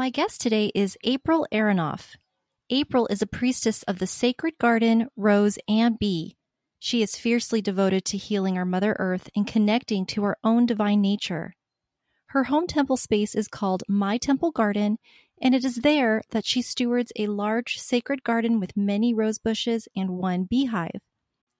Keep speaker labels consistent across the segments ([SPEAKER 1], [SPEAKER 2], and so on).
[SPEAKER 1] My guest today is April Aronoff. April is a priestess of the sacred garden, rose, and bee. She is fiercely devoted to healing our Mother Earth and connecting to our own divine nature. Her home temple space is called My Temple Garden, and it is there that she stewards a large sacred garden with many rose bushes and one beehive.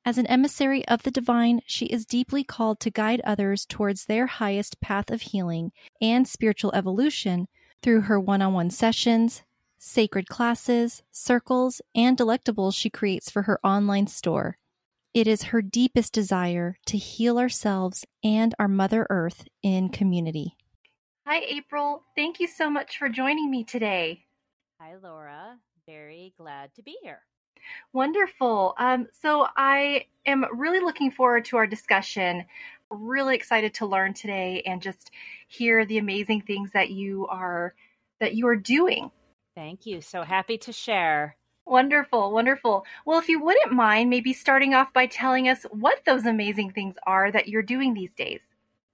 [SPEAKER 1] As an emissary of the divine, she is deeply called to guide others towards their highest path of healing and spiritual evolution through her one on one sessions, sacred classes, circles, and delectables she creates for her online store. It is her deepest desire to heal ourselves and our Mother Earth in community. Hi, April. Thank you so much for joining me today.
[SPEAKER 2] Hi, Laura. Very glad to be here.
[SPEAKER 1] Wonderful. Um, so, I am really looking forward to our discussion really excited to learn today and just hear the amazing things that you are that you are doing.
[SPEAKER 2] Thank you. So happy to share.
[SPEAKER 1] Wonderful, wonderful. Well, if you wouldn't mind maybe starting off by telling us what those amazing things are that you're doing these days.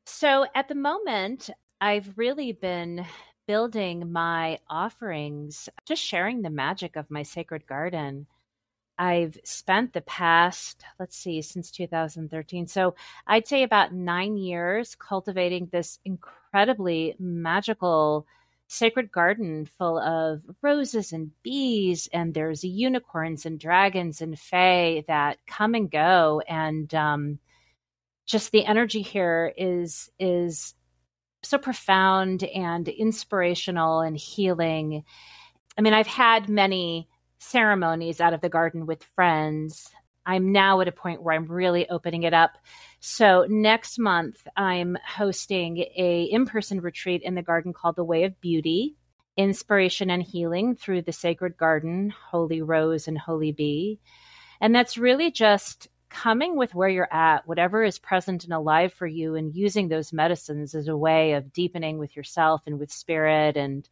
[SPEAKER 2] So, at the moment, I've really been building my offerings, just sharing the magic of my sacred garden. I've spent the past, let's see, since 2013. So I'd say about nine years cultivating this incredibly magical sacred garden full of roses and bees. And there's unicorns and dragons and fae that come and go. And um, just the energy here is, is so profound and inspirational and healing. I mean, I've had many ceremonies out of the garden with friends. I'm now at a point where I'm really opening it up. So next month I'm hosting a in-person retreat in the garden called The Way of Beauty, Inspiration and Healing through the Sacred Garden, Holy Rose and Holy Bee. And that's really just coming with where you're at, whatever is present and alive for you and using those medicines as a way of deepening with yourself and with spirit and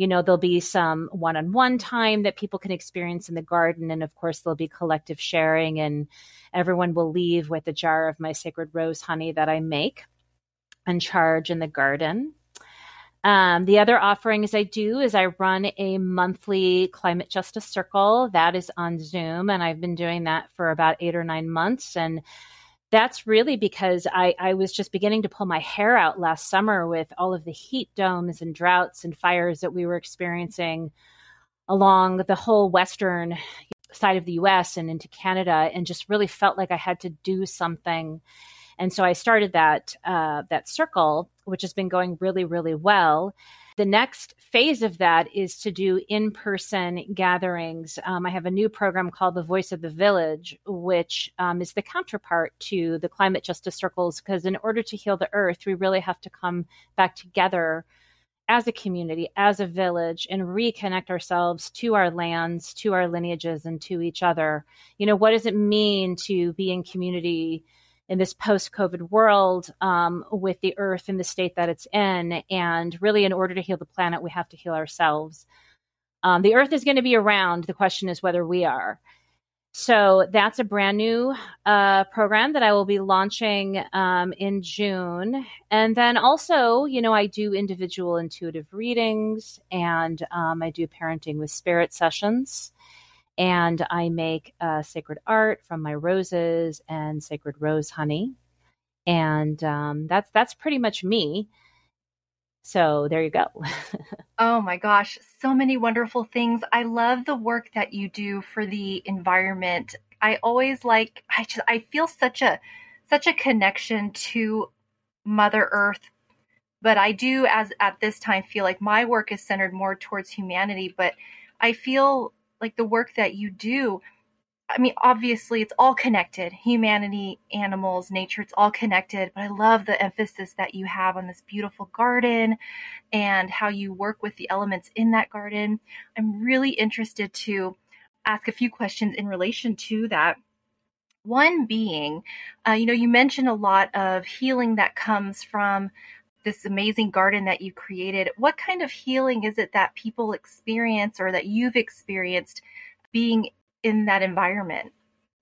[SPEAKER 2] you know there'll be some one-on-one time that people can experience in the garden and of course there'll be collective sharing and everyone will leave with a jar of my sacred rose honey that i make and charge in the garden um, the other offerings I do is I run a monthly climate justice circle that is on Zoom, and I've been doing that for about eight or nine months. And that's really because I, I was just beginning to pull my hair out last summer with all of the heat domes and droughts and fires that we were experiencing along the whole western side of the US and into Canada, and just really felt like I had to do something. And so I started that uh, that circle, which has been going really, really well the next phase of that is to do in person gatherings. Um, I have a new program called The Voice of the Village, which um, is the counterpart to the climate justice circles, because in order to heal the earth, we really have to come back together as a community, as a village, and reconnect ourselves to our lands, to our lineages, and to each other. You know, what does it mean to be in community? In this post COVID world um, with the earth in the state that it's in. And really, in order to heal the planet, we have to heal ourselves. Um, the earth is going to be around. The question is whether we are. So that's a brand new uh, program that I will be launching um, in June. And then also, you know, I do individual intuitive readings and um, I do parenting with spirit sessions and I make uh, sacred art from my roses and sacred rose honey, and um, that's that's pretty much me. So there you go.
[SPEAKER 3] oh my gosh, so many wonderful things. I love the work that you do for the environment. I always like I just I feel such a such a connection to Mother Earth. But I do as at this time feel like my work is centered more towards humanity, but I feel like the work that you do I mean, obviously, it's all connected humanity, animals, nature, it's all connected. But I love the emphasis that you have on this beautiful garden and how you work with the elements in that garden. I'm really interested to ask a few questions in relation to that. One being, uh, you know, you mentioned a lot of healing that comes from this amazing garden that you created. What kind of healing is it that people experience or that you've experienced being in that environment?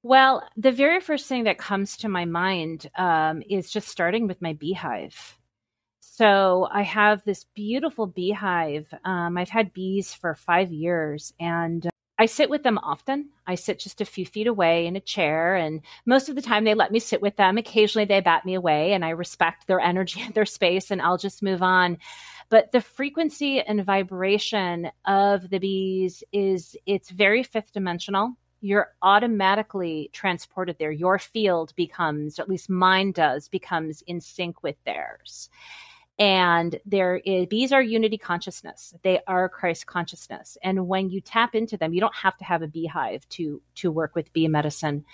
[SPEAKER 2] Well, the very first thing that comes to my mind um, is just starting with my beehive. So I have this beautiful beehive. Um, I've had bees for five years and I sit with them often. I sit just a few feet away in a chair, and most of the time they let me sit with them. Occasionally they bat me away, and I respect their energy and their space, and I'll just move on. But the frequency and vibration of the bees is it's very fifth dimensional. You're automatically transported there. Your field becomes, at least mine does, becomes in sync with theirs and there is bees are unity consciousness. They are christ consciousness. And when you tap into them you don't have to have a beehive to to work with bee medicine.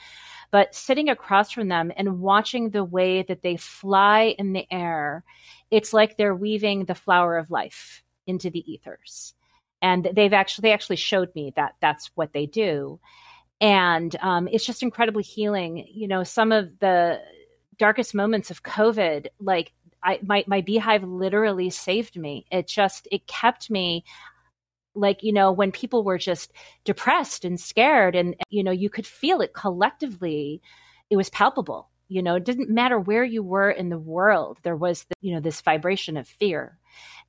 [SPEAKER 2] But sitting across from them and watching the way that they fly in the air it's like they're weaving the flower of life into the ethers. And they've actually they actually showed me that that's what they do. And um, it's just incredibly healing. You know some of the darkest moments of covid like I my my beehive literally saved me. It just it kept me like you know when people were just depressed and scared and you know you could feel it collectively it was palpable you know it didn't matter where you were in the world there was the, you know this vibration of fear.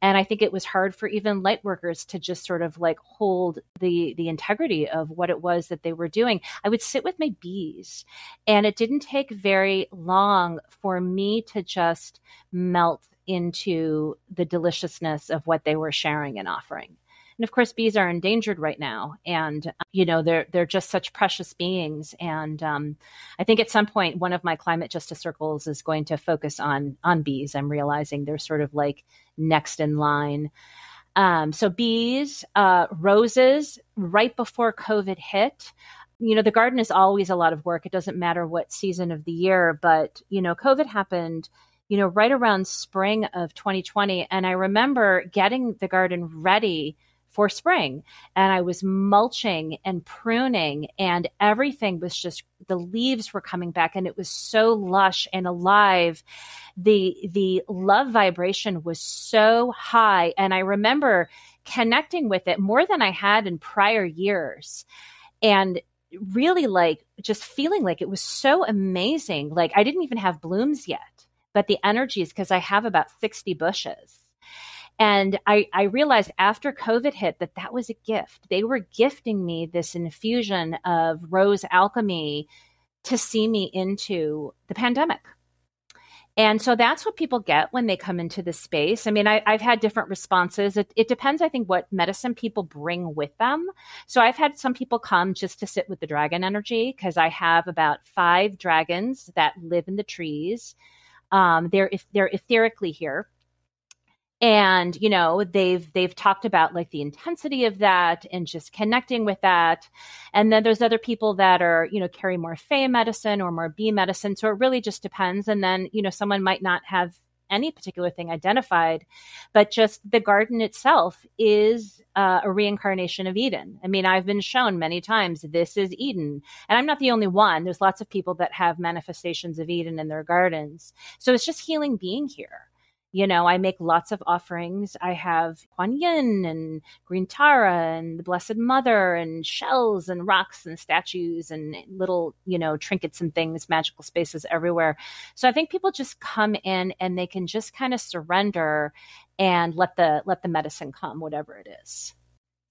[SPEAKER 2] And i think it was hard for even light workers to just sort of like hold the the integrity of what it was that they were doing. I would sit with my bees and it didn't take very long for me to just melt into the deliciousness of what they were sharing and offering and of course bees are endangered right now. And you know they're they're just such precious beings. And um, i think at some point one of my climate justice circles is going to focus on on bees. I'm realizing they're sort of like next in line. Um, so bees uh, roses right before covid hit you know the garden is always a lot of work. It doesn't matter what season of the year but you know covid happened you know right around spring of 2020 and i remember getting the garden ready for spring and I was mulching and pruning and everything was just the leaves were coming back and it was so lush and alive. The the love vibration was so high and I remember connecting with it more than I had in prior years. And really like just feeling like it was so amazing. Like I didn't even have blooms yet, but the energies because I have about 60 bushes and I, I realized after COVID hit that that was a gift. They were gifting me this infusion of rose alchemy to see me into the pandemic. And so that's what people get when they come into the space. I mean, I, have had different responses. It, it, depends, I think, what medicine people bring with them. So I've had some people come just to sit with the dragon energy because I have about five dragons that live in the trees. Um, they're they're etherically here and you know they've they've talked about like the intensity of that and just connecting with that. And then there's other people that are you know carry more fae medicine or more bee medicine. So it really just depends. And then you know someone might not have any particular thing identified but just the garden itself is uh, a reincarnation of eden. I mean i've been shown many times this is eden. And i'm not the only one. There's lots of people that have manifestations of eden in their gardens. So it's just healing being here you know, I make lots of offerings. I have Kuan Yin and Green Tara and the Blessed Mother and shells and rocks and statues and little, you know, trinkets and things, magical spaces everywhere. So I think people just come in and they can just kind of surrender and let the let the medicine come, whatever it is.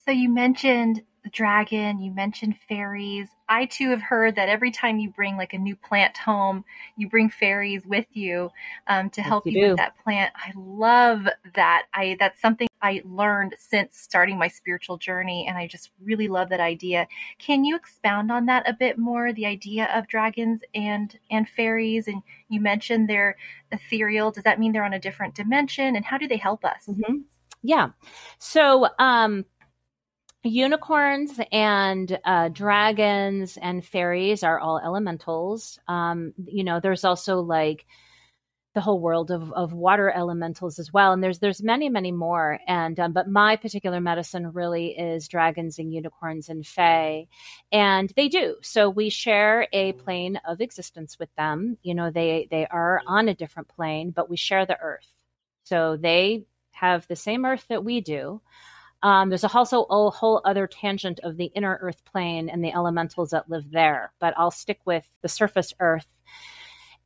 [SPEAKER 3] So you mentioned the dragon, you mentioned fairies. I too have heard that every time you bring like a new plant home, you bring fairies with you um, to help you, you with that plant. I love that. I that's something I learned since starting my spiritual journey, and I just really love that idea. Can you expound on that a bit more? The idea of dragons and and fairies, and you mentioned they're ethereal. Does that mean they're on a different dimension? And how do they help us?
[SPEAKER 2] Mm-hmm. Yeah. So, um, unicorns and uh, dragons and fairies are all elementals. Um, you know, there's also like the whole world of, of water elementals as well, and there's there's many many more. And um, but my particular medicine really is dragons and unicorns and fae, and they do. So we share a plane of existence with them. You know, they they are on a different plane, but we share the earth. So they have the same earth that we do. Um, there's also a whole other tangent of the inner earth plane and the elementals that live there, but I'll stick with the surface earth.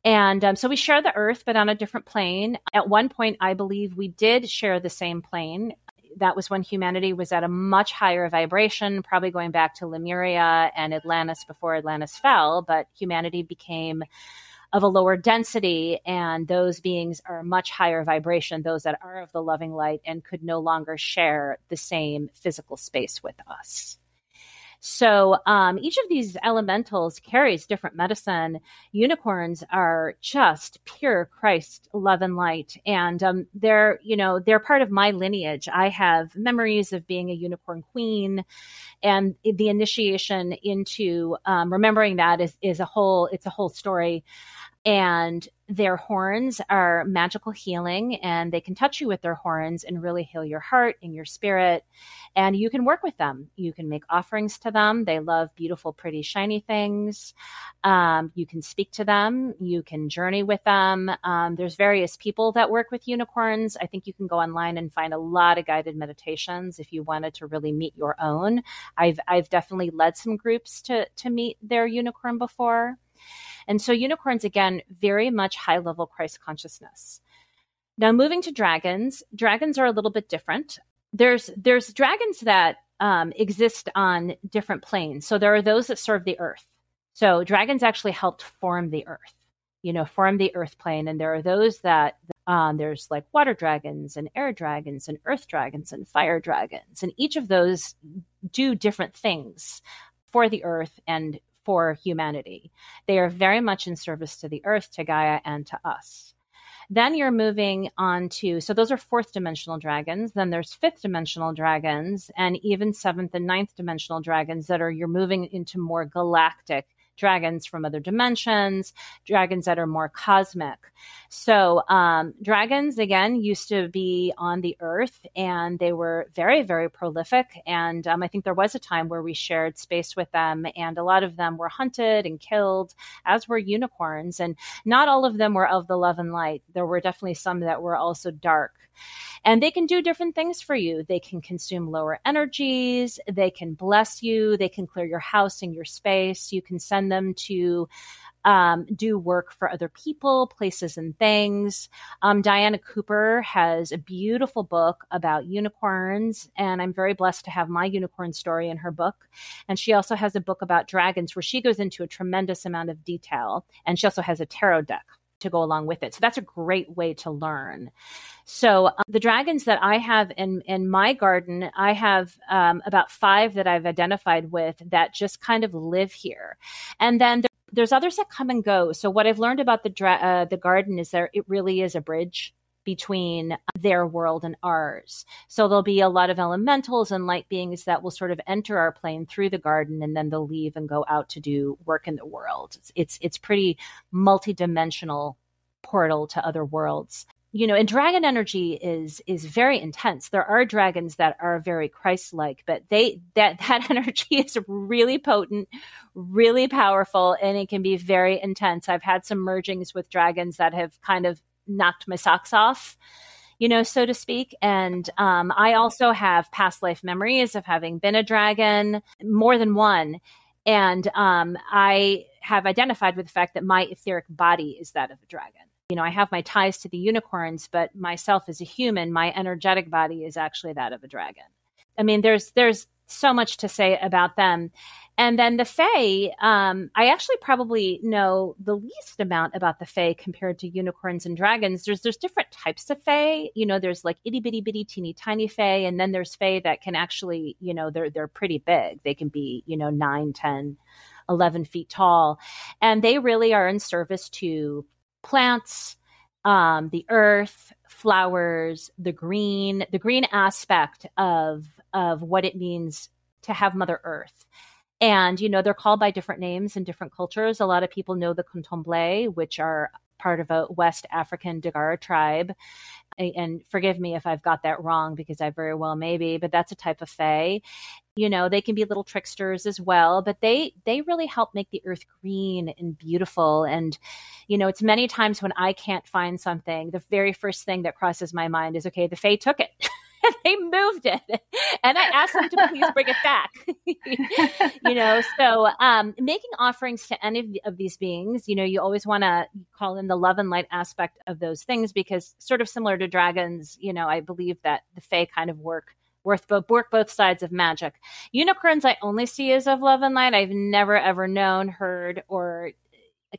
[SPEAKER 2] And um, so we share the earth, but on a different plane. At one point, I believe we did share the same plane. That was when humanity was at a much higher vibration, probably going back to Lemuria and Atlantis before Atlantis fell, but humanity became of a lower density, and those beings are much higher vibration, those that are of the loving light and could no longer share the same physical space with us. So um, each of these elementals carries different medicine. Unicorns are just pure Christ love and light, and um, they're you know they're part of my lineage. I have memories of being a unicorn queen, and the initiation into um, remembering that is is a whole it's a whole story and their horns are magical healing and they can touch you with their horns and really heal your heart and your spirit. And you can work with them. You can make offerings to them. They love beautiful pretty shiny things. Um, you can speak to them. You can journey with them. Um, there's various people that work with unicorns. I think you can go online and find a lot of guided meditations if you wanted to really meet your own. I've i've definitely led some groups to to meet their unicorn before and so unicorns, again, very much high level Christ consciousness. Now, moving to dragons, dragons are a little bit different. There's there's dragons that um, exist on different planes. So there are those that serve the earth. So dragons actually helped form the earth, you know, form the earth plane. And there are those that um, there's like water dragons and air dragons and earth dragons and fire dragons. And each of those do different things for the earth and for humanity. They are very much in service to the earth, to Gaia, and to us. Then you're moving on to, so those are fourth dimensional dragons. Then there's fifth dimensional dragons and even seventh and ninth dimensional dragons that are, you're moving into more galactic dragons from other dimensions, dragons that are more cosmic. So, um, dragons, again, used to be on the earth and they were very, very prolific. And um, I think there was a time where we shared space with them, and a lot of them were hunted and killed, as were unicorns. And not all of them were of the love and light. There were definitely some that were also dark. And they can do different things for you. They can consume lower energies, they can bless you, they can clear your house and your space. You can send them to um, do work for other people, places, and things. Um, Diana Cooper has a beautiful book about unicorns, and I'm very blessed to have my unicorn story in her book. And she also has a book about dragons where she goes into a tremendous amount of detail. And she also has a tarot deck to go along with it. So that's a great way to learn. So um, the dragons that I have in in my garden, I have um, about five that I've identified with that just kind of live here, and then there, there's others that come and go. So what I've learned about the dra- uh, the garden is there it really is a bridge between their world and ours. So there'll be a lot of elementals and light beings that will sort of enter our plane through the garden and then they'll leave and go out to do work in the world. It's it's, it's pretty multidimensional portal to other worlds you know and dragon energy is is very intense there are dragons that are very christ-like but they that that energy is really potent really powerful and it can be very intense i've had some mergings with dragons that have kind of knocked my socks off you know so to speak. And um, i also have past life memories of having been a dragon more than one. And um, i have identified with the fact that my etheric body is that of a dragon. You know, I have my ties to the unicorns, but myself as a human, my energetic body is actually that of a dragon. I mean, there's there's so much to say about them. And then the Fae, um, I actually probably know the least amount about the Fae compared to unicorns and dragons. There's there's different types of Fae. You know, there's like itty bitty bitty teeny tiny Fae, and then there's Fae that can actually, you know, they're they're pretty big. They can be, you know, 9, 10, 11 feet tall. And they really are in service to plants, um, the earth, flowers, the green, the green aspect of of what it means to have Mother Earth. And, you know, they're called by different names in different cultures. A lot of people know the Kontomble, which are part of a West African Dagara tribe. And forgive me if I've got that wrong because I very well may be, but that's a type of fae. You know, they can be little tricksters as well, but they they really help make the earth green and beautiful. And, you know, it's many times when I can't find something, the very first thing that crosses my mind is, okay, the fae took it. and they moved it. And I asked them to please bring it back. you know, so um, making offerings to any of these beings, you know, you always want to call in the love and light aspect of those things because, sort of similar to dragons, you know, I believe that the Fae kind of work worth both work both sides of magic. Unicorns I only see as of love and light. I've never ever known, heard, or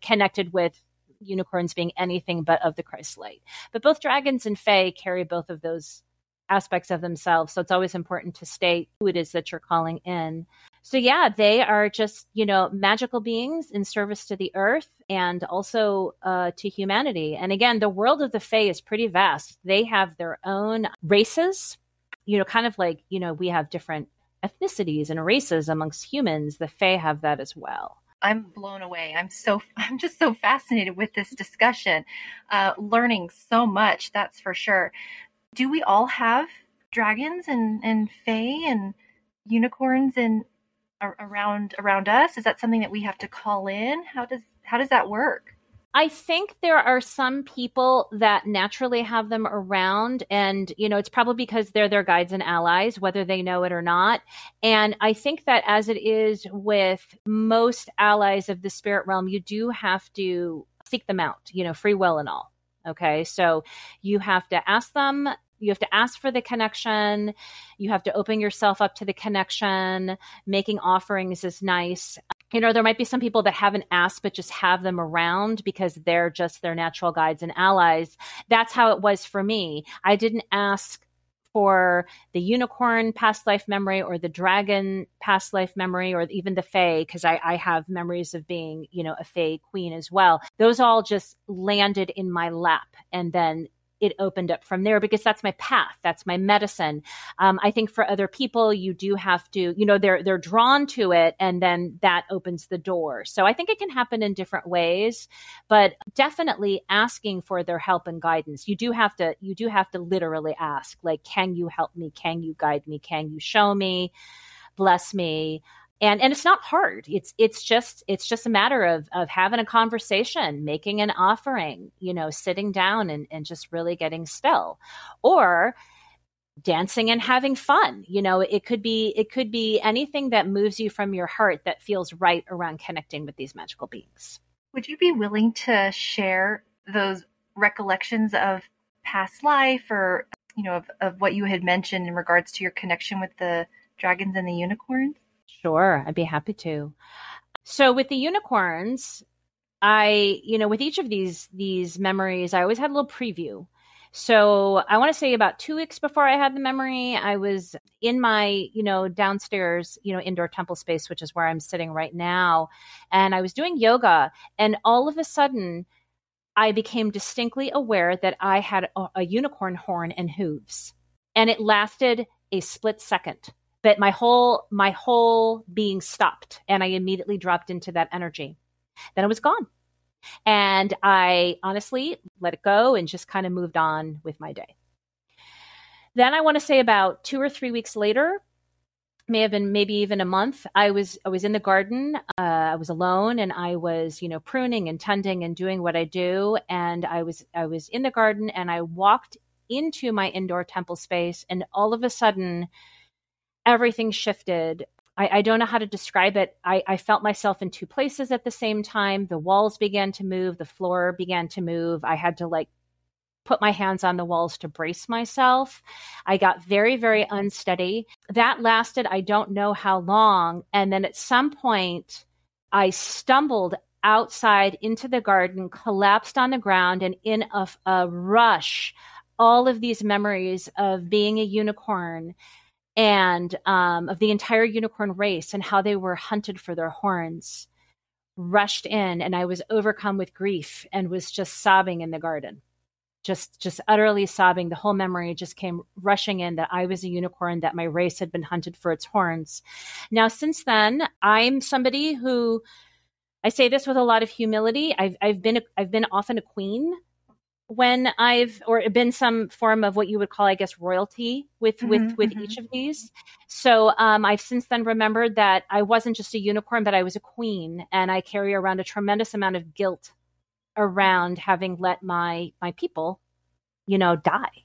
[SPEAKER 2] connected with unicorns being anything but of the Christ light. But both dragons and Fae carry both of those aspects of themselves. So it's always important to state who it is that you're calling in. So, yeah, they are just, you know, magical beings in service to the earth and also uh, to humanity. And again, the world of the Fae is pretty vast. They have their own races, you know, kind of like, you know, we have different ethnicities and races amongst humans. The Fae have that as well.
[SPEAKER 3] I'm blown away. I'm so I'm just so fascinated with this discussion, uh, learning so much. That's for sure do we all have dragons and and fae and unicorns and around around us? Is that something that we have to call in? How does how does that work?
[SPEAKER 2] I think there are some people that naturally have them around, and you know, it's probably because they're their guides and allies, whether they know it or not. And I think that as it is with most allies of the spirit realm, you do have to seek them out, you know, free will and all. Okay. So you have to ask them, you have to ask for the connection. You have to open yourself up to the connection. Making offerings is nice. You know, there might be some people that haven't asked, but just have them around because they're just their natural guides and allies. That's how it was for me. I didn't ask for the unicorn past life memory or the dragon past life memory or even the fae because I, I have memories of being you know a fae queen as well. Those all just landed in my lap and then it opened up from there because that's my path that's my medicine. Um, i think for other people you do have to you know they're they're drawn to it and then that opens the door. So i think it can happen in different ways but definitely asking for their help and guidance. You do have to you do have to literally ask like can you help me? Can you guide me? Can you show me? Bless me and and it's not hard. It's it's just it's just a matter of of having a conversation making an offering you know sitting down and, and just really getting still or dancing and having fun. You know it could be it could be anything that moves you from your heart that feels right around connecting with these magical beings.
[SPEAKER 3] Would you be willing to share those recollections of past life or you know of, of what you had mentioned in regards to your connection with the dragons and the unicorns
[SPEAKER 2] Sure, I'd be happy to. So with the unicorns, I, you know, with each of these these memories, I always had a little preview. So I want to say about two weeks before I had the memory, I was in my, you know, downstairs, you know, indoor temple space, which is where I'm sitting right now. And I was doing yoga. And all of a sudden, I became distinctly aware that I had a, a unicorn horn and hooves. And it lasted a split second but my whole my whole being stopped and i immediately dropped into that energy. Then it was gone. And i honestly let it go and just kind of moved on with my day. Then i want to say about two or three weeks later may have been maybe even a month i was i was in the garden uh, i was alone and i was you know pruning and tending and doing what i do. And i was i was in the garden and i walked into my indoor temple space and all of a sudden everything shifted. I, I, don't know how to describe it. I, I felt myself in two places at the same time. The walls began to move, the floor began to move. I had to like put my hands on the walls to brace myself. I got very, very unsteady. that lasted, I don't know how long. And then at some point, I stumbled outside into the garden, collapsed on the ground, and in a, a rush, all of these memories of being a unicorn and um, of the entire unicorn race and how they were hunted for their horns rushed in and i was overcome with grief and was just sobbing in the garden. Just just utterly sobbing. The whole memory just came rushing in that i was a unicorn that my race had been hunted for its horns. Now since then i'm somebody who i say this with a lot of humility i've i've been a, i've been often a queen when I've or been some form of what you would call, I guess, royalty with mm-hmm, with with mm-hmm. each of these. So um, I've since then remembered that I wasn't just a unicorn, but I was a queen, and I carry around a tremendous amount of guilt around having let my my people, you know, die.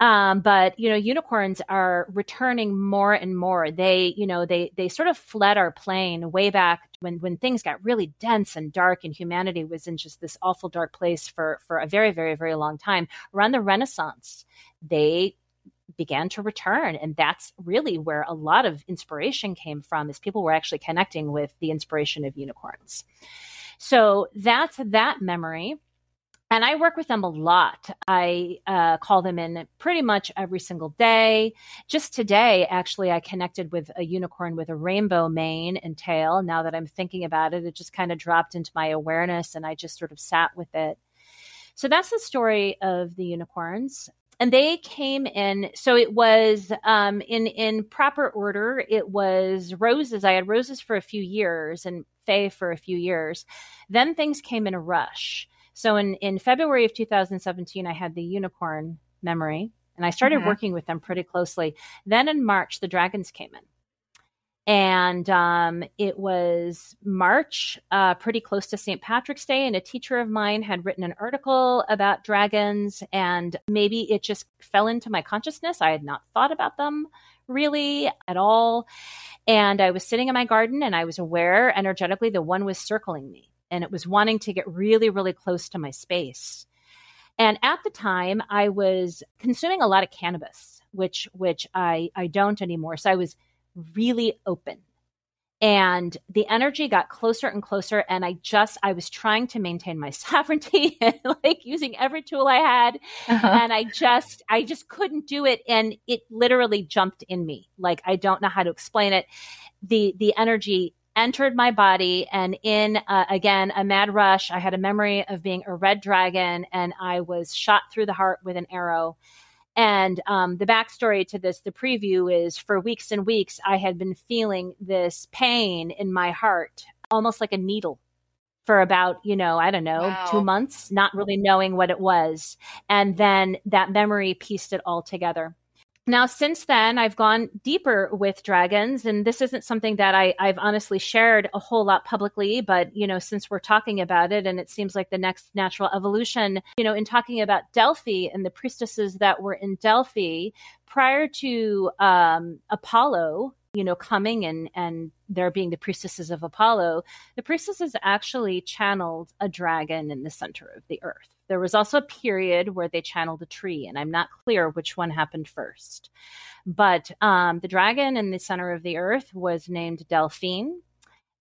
[SPEAKER 2] Um, but you know, unicorns are returning more and more. They, you know, they they sort of fled our plane way back when when things got really dense and dark, and humanity was in just this awful dark place for for a very very very long time. Around the Renaissance, they began to return and that's really where a lot of inspiration came from is people were actually connecting with the inspiration of unicorns so that's that memory and I work with them a lot. I uh, call them in pretty much every single day. Just today, actually, I connected with a unicorn with a rainbow mane and tail. Now that I'm thinking about it, it just kind of dropped into my awareness and I just sort of sat with it. So that's the story of the unicorns. And they came in, so it was um, in in proper order. It was roses. I had roses for a few years and Fae for a few years. Then things came in a rush. So in, in February of 2017, I had the unicorn memory and I started mm-hmm. working with them pretty closely. Then in March, the dragons came in. And um, it was March, uh, pretty close to St. Patrick's Day. And a teacher of mine had written an article about dragons. And maybe it just fell into my consciousness. I had not thought about them really at all. And I was sitting in my garden and I was aware energetically the one was circling me and it was wanting to get really, really close to my space. And at the time, I was consuming a lot of cannabis, which which I I don't anymore. So I was really open. And the energy got closer and closer. And I just, I was trying to maintain my sovereignty and like using every tool I had. Uh-huh. And I just, I just couldn't do it. And it literally jumped in me. Like, I don't know how to explain it. The, the energy entered my body and in uh, again a mad rush i had a memory of being a red dragon and i was shot through the heart with an arrow. And um, the backstory to this the preview is for weeks and weeks i had been feeling this pain in my heart almost like a needle for about you know i don't know wow. two months not really knowing what it was. And then that memory pieced it all together now, since then, I've gone deeper with dragons, and this isn't something that I, have honestly shared a whole lot publicly. But you know, since we're talking about it, and it seems like the next natural evolution, you know, in talking about Delphi and the priestesses that were in Delphi prior to um, Apollo, you know, coming and and there being the priestesses of Apollo, the priestesses actually channeled a dragon in the center of the earth. There was also a period where they channeled a tree, and I'm not clear which one happened first. But um, the dragon in the center of the earth was named Delphine,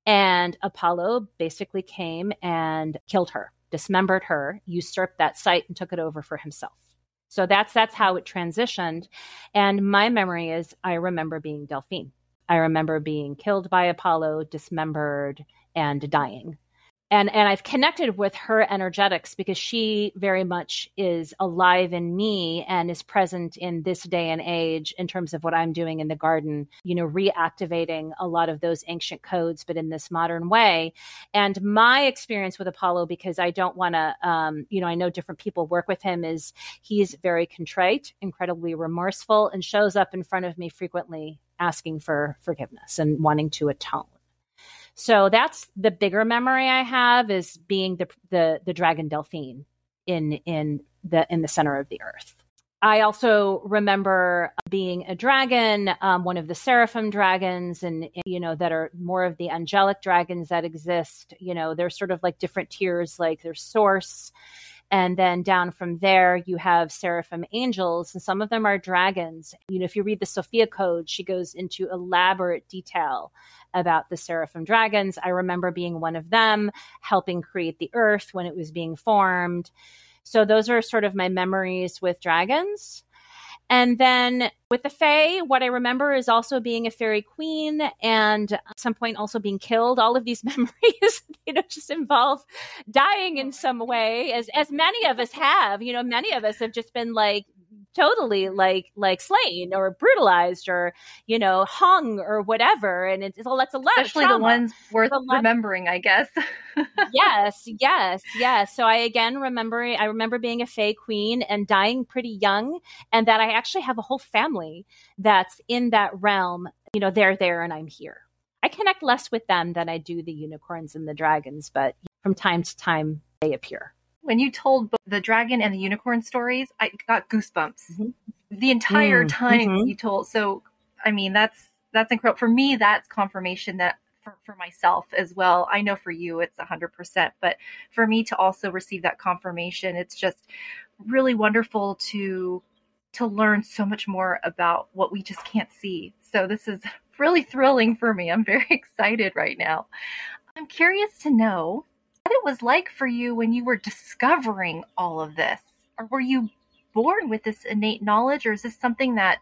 [SPEAKER 2] and Apollo basically came and killed her, dismembered her, usurped that site, and took it over for himself. So that's that's how it transitioned. And my memory is I remember being Delphine. I remember being killed by Apollo, dismembered, and dying and and I've connected with her energetics because she very much is alive in me and is present in this day and age in terms of what I'm doing in the garden, you know, reactivating a lot of those ancient codes, but in this modern way. And my experience with Apollo, because I don't want to, um, you know, I know different people work with him, is he's very contrite, incredibly remorseful, and shows up in front of me frequently asking for forgiveness and wanting to atone. So that's the bigger memory I have is being the the, the dragon Delphine in in the in the center of the earth. I also remember being a dragon, um, one of the seraphim dragons, and you know that are more of the angelic dragons that exist. You know, there's sort of like different tiers. Like there's source, And then down from there, you have seraphim angels, and some of them are dragons. You know, if you read the Sophia Code, she goes into elaborate detail about the seraphim dragons. I remember being one of them, helping create the earth when it was being formed. So those are sort of my memories with dragons. And then with the Fae, what I remember is also being a fairy queen and at some point also being killed. All of these memories, you know, just involve dying in some way, as as many of us have. You know, many of us have just been like totally like like slain or brutalized or you know hung or whatever. And it's, it's that's a lot
[SPEAKER 3] especially the ones worth remembering i guess.
[SPEAKER 2] Yes yes yes. So i again remember i remember being a fae queen and dying pretty young and that i actually have a whole family that's in that realm. You know they're there and i'm here. I connect less with them than i do the unicorns and the dragons but from time to time they appear
[SPEAKER 3] when you told the dragon and the unicorn stories, I got goosebumps mm-hmm. the entire mm, time mm-hmm. you told. So, I mean, that's that's incredible for me. That's confirmation that for, for myself as well. I know for you it's a hundred percent, but for me to also receive that confirmation, it's just really wonderful to to learn so much more about what we just can't see. So this is really thrilling for me. I'm very excited right now. I'm curious to know what it was like for you when you were discovering all of this. Or were you born with this innate knowledge, or is this something that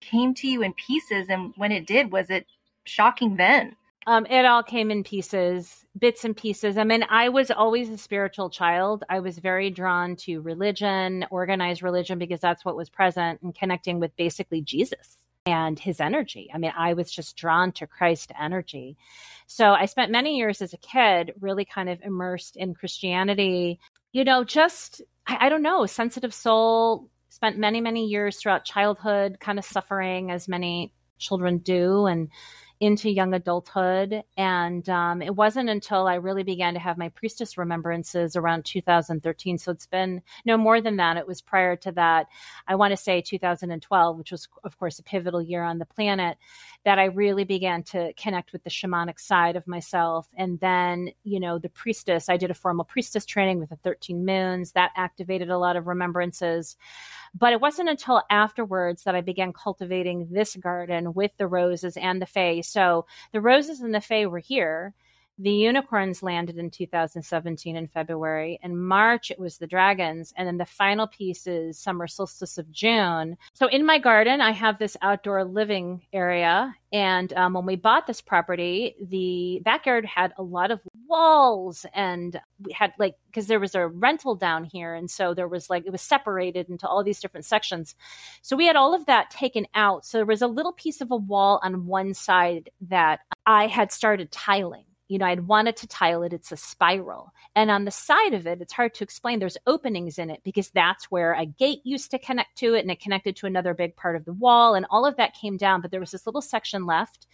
[SPEAKER 3] came to you in pieces? And when it did, was it shocking then?
[SPEAKER 2] Um, it all came in pieces, bits and pieces. I mean, I was always a spiritual child. I was very drawn to religion, organized religion, because that's what was present and connecting with basically Jesus and his energy. I mean, I was just drawn to Christ energy. So I spent many years as a kid really kind of immersed in Christianity, you know, just, I, I don't know, sensitive soul, spent many, many years throughout childhood kind of suffering as many children do. And, into young adulthood. And um, it wasn't until I really began to have my priestess remembrances around 2013. So it's been no more than that. It was prior to that. I want to say 2012, which was, of course, a pivotal year on the planet, that I really began to connect with the shamanic side of myself. And then, you know, the priestess, I did a formal priestess training with the 13 moons that activated a lot of remembrances. But it wasn't until afterwards that I began cultivating this garden with the roses and the fae. So the roses and the fae were here. The unicorns landed in 2017 in February. In March, it was the dragons. And then the final piece is summer solstice of June. So in my garden, I have this outdoor living area. And um, when we bought this property, the backyard had a lot of walls and we had like, because there was a rental down here. And so there was like, it was separated into all these different sections. So we had all of that taken out. So there was a little piece of a wall on one side that I had started tiling you know, I'd wanted to tile it. It's a spiral. And on the side of it, it's hard to explain. There's openings in it because that's where a gate used to connect to it and it connected to another big part of the wall. And all of that came down, but there was this little section left.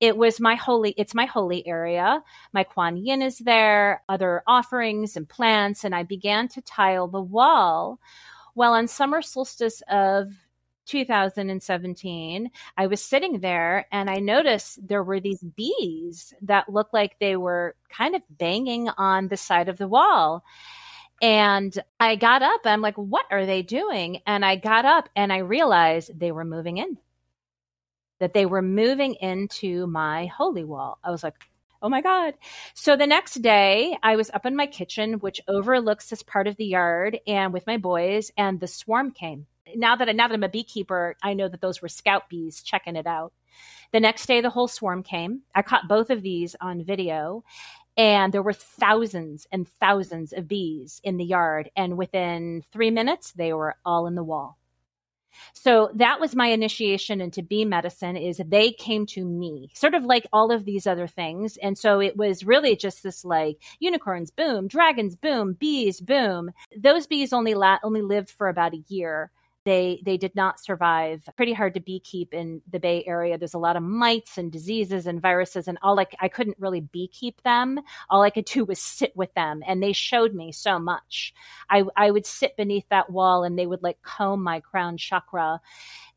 [SPEAKER 2] It was my holy, it's my holy area. My Kuan Yin is there, other offerings and plants. And I began to tile the wall. Well, on summer solstice of 2017, I was sitting there and I noticed there were these bees that looked like they were kind of banging on the side of the wall. And I got up, I'm like, what are they doing? And I got up and I realized they were moving in, that they were moving into my holy wall. I was like, oh my God. So the next day, I was up in my kitchen, which overlooks this part of the yard, and with my boys, and the swarm came now that I, now that I'm a beekeeper, I know that those were scout bees checking it out. The next day, the whole swarm came. I caught both of these on video, and there were thousands and thousands of bees in the yard. And within three minutes, they were all in the wall. So that was my initiation into bee medicine is they came to me, sort of like all of these other things. And so it was really just this like unicorns, boom, dragons, boom, bees, boom. Those bees only la- only lived for about a year they they did not survive. Pretty hard to beekeep in the Bay Area. There's a lot of mites and diseases and viruses, and all like I couldn't really beekeep them. All I could do was sit with them, and they showed me so much. I I would sit beneath that wall, and they would like comb my crown chakra,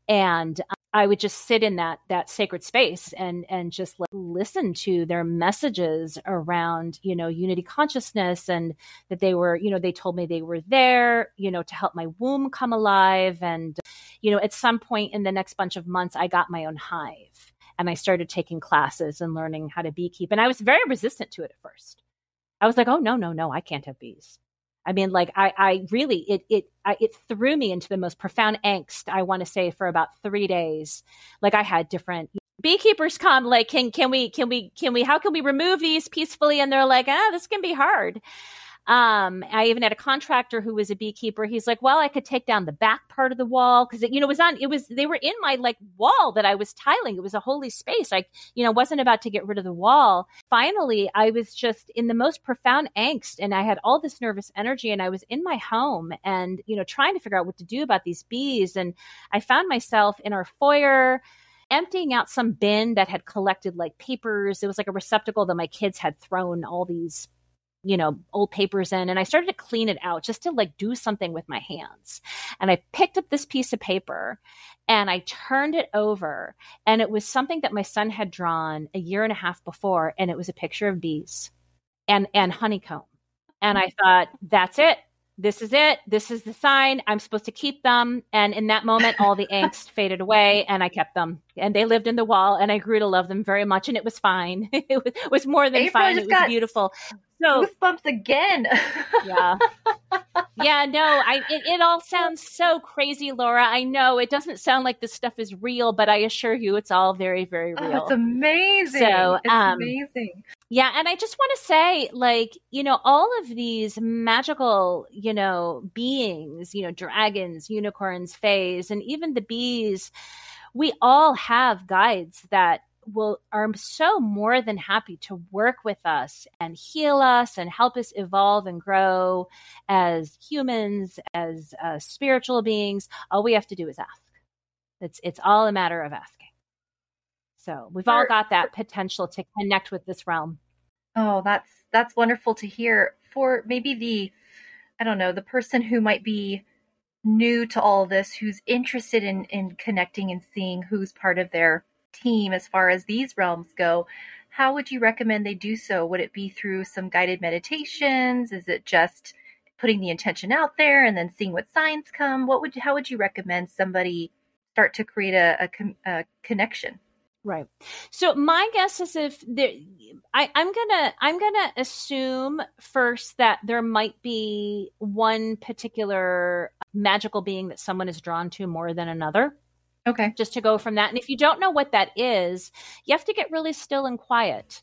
[SPEAKER 2] and I would just sit in that that sacred space and and just listen to their messages around you know unity consciousness and that they were you know they told me they were there you know to help my womb come alive and you know at some point in the next bunch of months I got my own hive and I started taking classes and learning how to beekeep and I was very resistant to it at first. I was like, oh no no no I can't have bees. I mean, like I, I really, it, it, I, it threw me into the most profound angst. I want to say for about three days. Like I had different beekeepers come, like, can, can we, can we, can we, how can we remove these peacefully? And they're like, ah, this can be hard. Um, I even had a contractor who was a beekeeper. He's like, well, I could take down the back part of the wall because it, you know, it was on, it was, they were in my like wall that I was tiling. It was a holy space. I, you know, wasn't about to get rid of the wall. Finally, I was just in the most profound angst and I had all this nervous energy and I was in my home and, you know, trying to figure out what to do about these bees. And I found myself in our foyer emptying out some bin that had collected like papers. It was like a receptacle that my kids had thrown all these you know, old papers in and I started to clean it out just to like do something with my hands. And I picked up this piece of paper and I turned it over and it was something that my son had drawn a year and a half before and it was a picture of bees and and honeycomb. And I mm. thought, that's it this is it. This is the sign. I'm supposed to keep them. And in that moment, all the angst faded away and I kept them. And they lived in the wall and I grew to love them very much. And it was fine. it was, more than April fine. It was beautiful.
[SPEAKER 3] So goosebumps again.
[SPEAKER 2] yeah. Yeah, no, I it, it, all sounds so crazy, Laura. I know it doesn't sound like this stuff is real, but I assure you it's all very, very real.
[SPEAKER 3] Oh, it's amazing. So it's um, amazing.
[SPEAKER 2] Yeah, and I just want to say, like, you know, all of these magical, you know, beings, you know, dragons, unicorns, fays, and even the bees, we all have guides that will are so more than happy to work with us and heal us and help us evolve and grow as humans, as uh, spiritual beings. All we have to do is ask. It's it's all a matter of asking. So we've all got that potential to connect with this realm.
[SPEAKER 3] Oh, that's that's wonderful to hear. For maybe the I don't know, the person who might be new to all this, who's interested in in connecting and seeing who's part of their team as far as these realms go, how would you recommend they do so? Would it be through some guided meditations? Is it just putting the intention out there and then seeing what signs come? What would how would you recommend somebody start to create a, a, a connection?
[SPEAKER 2] Right. So my guess is if there, I, I'm gonna I'm gonna assume first that there might be one particular magical being that someone is drawn to more than another.
[SPEAKER 3] Okay.
[SPEAKER 2] Just to go from that. And if you don't know what that is, you have to get really still and quiet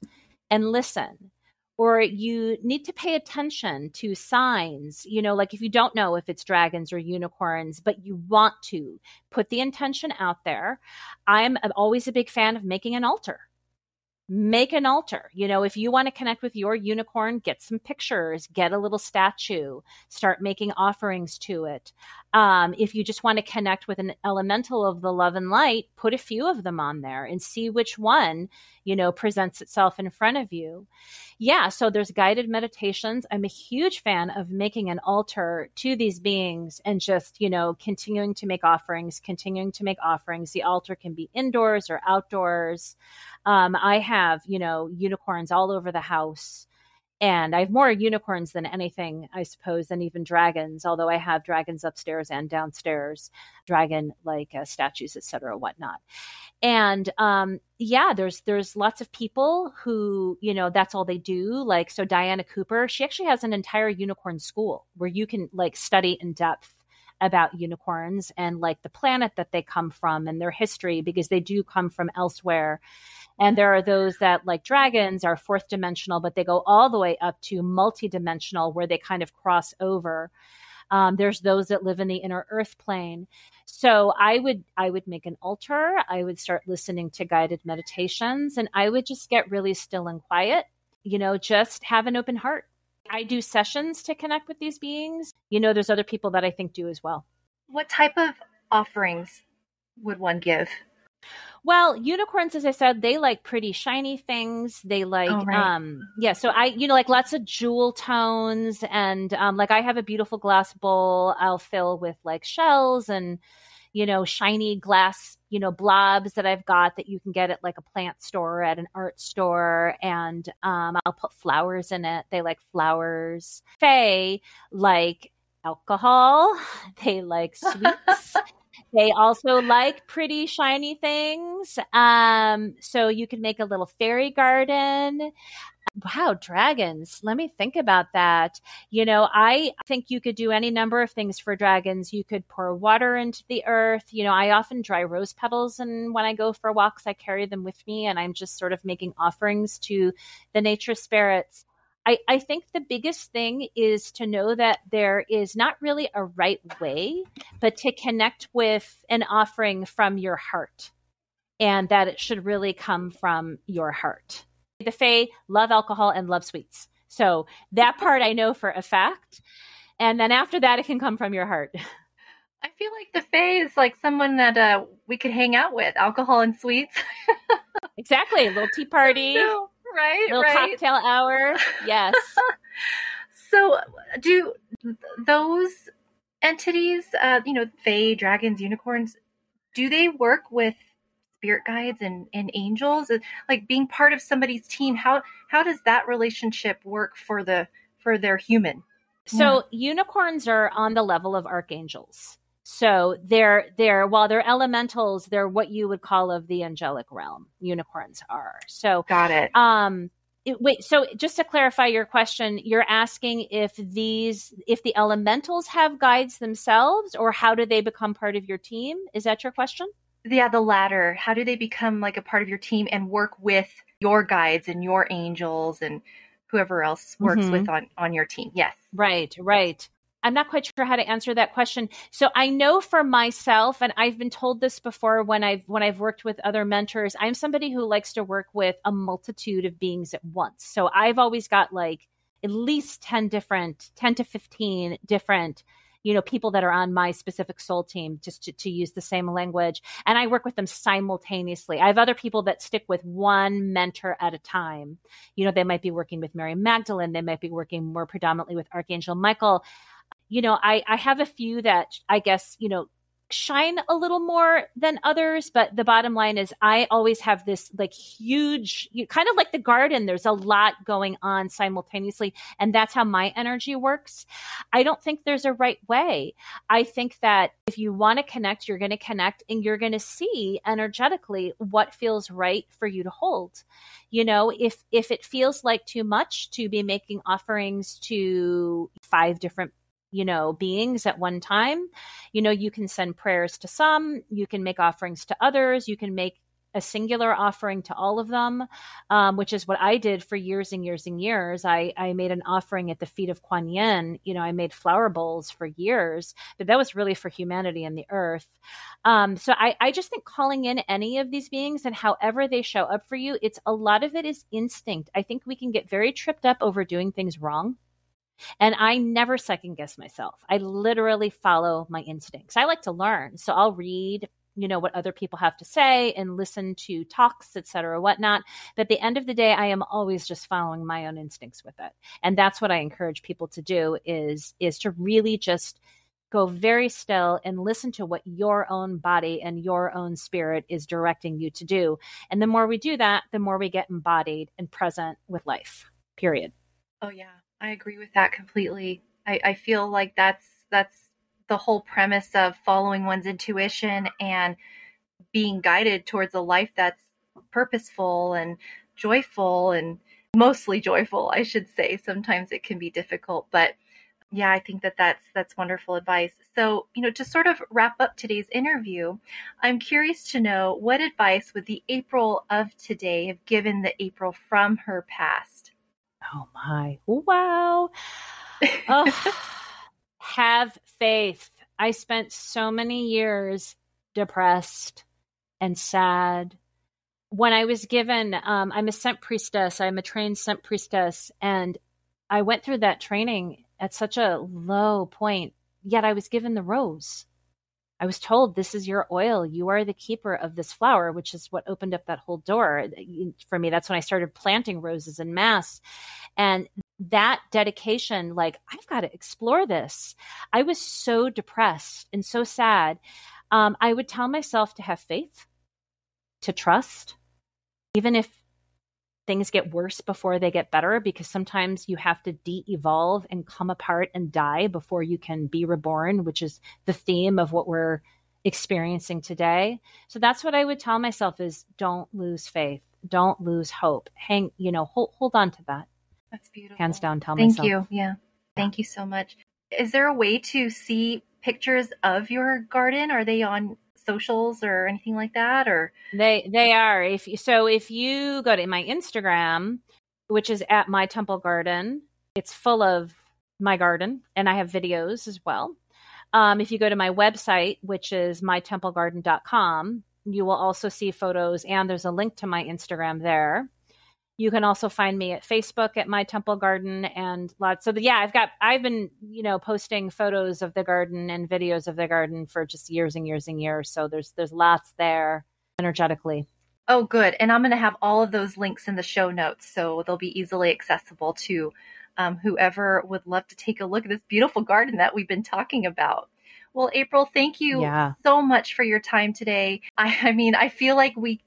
[SPEAKER 2] and listen or you need to pay attention to signs. You know, like if you don't know if it's dragons or unicorns, but you want to put the intention out there. I'm always a big fan of making an altar make an altar. You know, if you want to connect with your unicorn, get some pictures, get a little statue, start making offerings to it. Um, if you just want to connect with an elemental of the love and light, put a few of them on there and see which one, you know, presents itself in front of you. Yeah, so there's guided meditations. I'm a huge fan of making an altar to these beings and just, you know, continuing to make offerings, continuing to make offerings. The altar can be indoors or outdoors. Um, I have, you know, unicorns all over the house. And I have more unicorns than anything, I suppose, than even dragons. Although I have dragons upstairs and downstairs, dragon like uh, statues, etc., whatnot. And um, yeah, there's there's lots of people who you know that's all they do. Like so, Diana Cooper, she actually has an entire unicorn school where you can like study in depth about unicorns and like the planet that they come from and their history because they do come from elsewhere and there are those that, like dragons, are fourth dimensional, but they go all the way up to multidimensional, where they kind of cross over. Um, there's those that live in the inner earth plane. So I would I would make an altar. I would start listening to guided meditations, and I would just get really still and quiet. You know, just have an open heart. I do sessions to connect with these beings. You know, there's other people that I think do as well.
[SPEAKER 3] What type of offerings would one give?
[SPEAKER 2] Well, unicorns, as I said, they like pretty shiny things. They like, oh, right. um, yeah. So I, you know, like lots of jewel tones, and um, like I have a beautiful glass bowl. I'll fill with like shells and you know, shiny glass, you know, blobs that I've got that you can get at like a plant store at an art store. And um, I'll put flowers in it. They like flowers. Fae like alcohol. They like sweets. They also like pretty shiny things. Um, so you can make a little fairy garden wow, dragons. Let me think about that. You know, I think you could do any number of things for dragons. You could pour water into the earth. You know, I often dry rose petals, and when I go for walks, I carry them with me, and I'm just sort of making offerings to the nature spirits. I, I think the biggest thing is to know that there is not really a right way, but to connect with an offering from your heart and that it should really come from your heart. The Fae love alcohol and love sweets. So that part I know for a fact. And then after that, it can come from your heart.
[SPEAKER 3] I feel like the Fae is like someone that uh, we could hang out with, alcohol and sweets.
[SPEAKER 2] exactly. A little tea party.
[SPEAKER 3] No, right.
[SPEAKER 2] Little
[SPEAKER 3] right.
[SPEAKER 2] cocktail hour. Yes.
[SPEAKER 3] so do those entities, uh, you know, Fae, dragons, unicorns, do they work with spirit guides and, and angels like being part of somebody's team how how does that relationship work for the for their human
[SPEAKER 2] so yeah. unicorns are on the level of archangels so they're they're while they're elementals they're what you would call of the angelic realm. Unicorns are. So
[SPEAKER 3] got it.
[SPEAKER 2] um it, wait so just to clarify your question you're asking if these if the elementals have guides themselves or how do they become part of your team? Is that your question?
[SPEAKER 3] Yeah the latter. How do they become like a part of your team and work with your guides and your angels and whoever else works mm-hmm. with on on your team? Yes.
[SPEAKER 2] Right right i'm not quite sure how to answer that question. So i know for myself and i've been told this before when i've when i've worked with other mentors i'm somebody who likes to work with a multitude of beings at once. So i've always got like at least 10 different 10 to 15 different you know people that are on my specific soul team just to, to use the same language. And i work with them simultaneously. I have other people that stick with one mentor at a time. You know they might be working with mary magdalene. They might be working more predominantly with archangel michael you know i i have a few that i guess you know shine a little more than others but the bottom line is i always have this like huge kind of like the garden there's a lot going on simultaneously and that's how my energy works. I don't think there's a right way. I think that if you want to connect you're going to connect and you're going to see energetically what feels right for you to hold. You know if if it feels like too much to be making offerings to five different you know, beings at one time. You know, you can send prayers to some, you can make offerings to others, you can make a singular offering to all of them, um, which is what I did for years and years and years. I, I made an offering at the feet of Kuan Yin. You know, I made flower bowls for years, but that was really for humanity and the earth. Um, so I, I just think calling in any of these beings and however they show up for you, it's a lot of it is instinct. I think we can get very tripped up over doing things wrong. And I never second guess myself. I literally follow my instincts. I like to learn. So I'll read, you know, what other people have to say and listen to talks, et cetera, whatnot. But at the end of the day, I am always just following my own instincts with it. And that's what I encourage people to do is, is to really just go very still and listen to what your own body and your own spirit is directing you to do. And the more we do that, the more we get embodied and present with life, period.
[SPEAKER 3] Oh, yeah. I agree with that completely. I, I feel like that's that's the whole premise of following one's intuition and being guided towards a life that's purposeful and joyful and mostly joyful i should say. Sometimes it can be difficult but yeah i think that that's that's wonderful advice. So you know to sort of wrap up today's interview i'm curious to know what advice would the april of today have given the april from her past
[SPEAKER 2] Oh my. Wow. oh, have faith. I spent so many years depressed and sad. When I was given, um, I'm a scent priestess, I'm a trained scent priestess, and I went through that training at such a low point, yet I was given the rose. I was told this is your oil. You are the keeper of this flower, which is what opened up that whole door for me. That's when I started planting roses in mass. And that dedication, like, I've got to explore this. I was so depressed and so sad. Um, I would tell myself to have faith, to trust, even if things get worse before they get better, because sometimes you have to de evolve and come apart and die before you can be reborn, which is the theme of what we're experiencing today. So that's what I would tell myself is don't lose faith. Don't lose hope. Hang, you know, hold, hold on to that.
[SPEAKER 3] That's beautiful.
[SPEAKER 2] Hands down, tell me.
[SPEAKER 3] Thank
[SPEAKER 2] myself.
[SPEAKER 3] you. Yeah. Thank you so much. Is there a way to see pictures of your garden? Are they on socials or anything like that or
[SPEAKER 2] They they are. If you, so if you go to my Instagram, which is at my temple garden, it's full of my garden and I have videos as well. Um, if you go to my website, which is mytemplegarden.com, you will also see photos and there's a link to my Instagram there. You can also find me at Facebook at my temple garden and lots. So the, yeah, I've got I've been you know posting photos of the garden and videos of the garden for just years and years and years. So there's there's lots there energetically.
[SPEAKER 3] Oh, good. And I'm going to have all of those links in the show notes so they'll be easily accessible to um, whoever would love to take a look at this beautiful garden that we've been talking about. Well, April, thank you
[SPEAKER 2] Yeah.
[SPEAKER 3] so much for your time today. I, I mean, I feel like we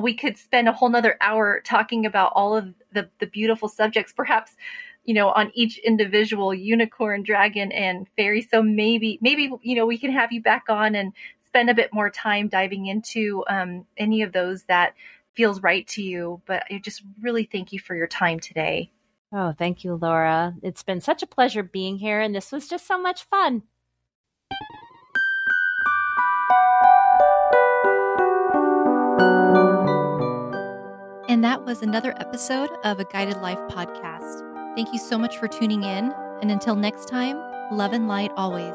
[SPEAKER 3] we could spend a whole nother hour talking about all of the, the beautiful subjects, perhaps, you know, on each individual unicorn, dragon, and fairy. So maybe, maybe, you know, we can have you back on and spend a bit more time diving into um, any of those that feels right to you. But I just really thank you for your time today.
[SPEAKER 2] Oh, thank you, Laura. It's been such a pleasure being here, and this was just so much fun.
[SPEAKER 1] And that was another episode of a Guided Life podcast. Thank you so much for tuning in. And until next time, love and light always.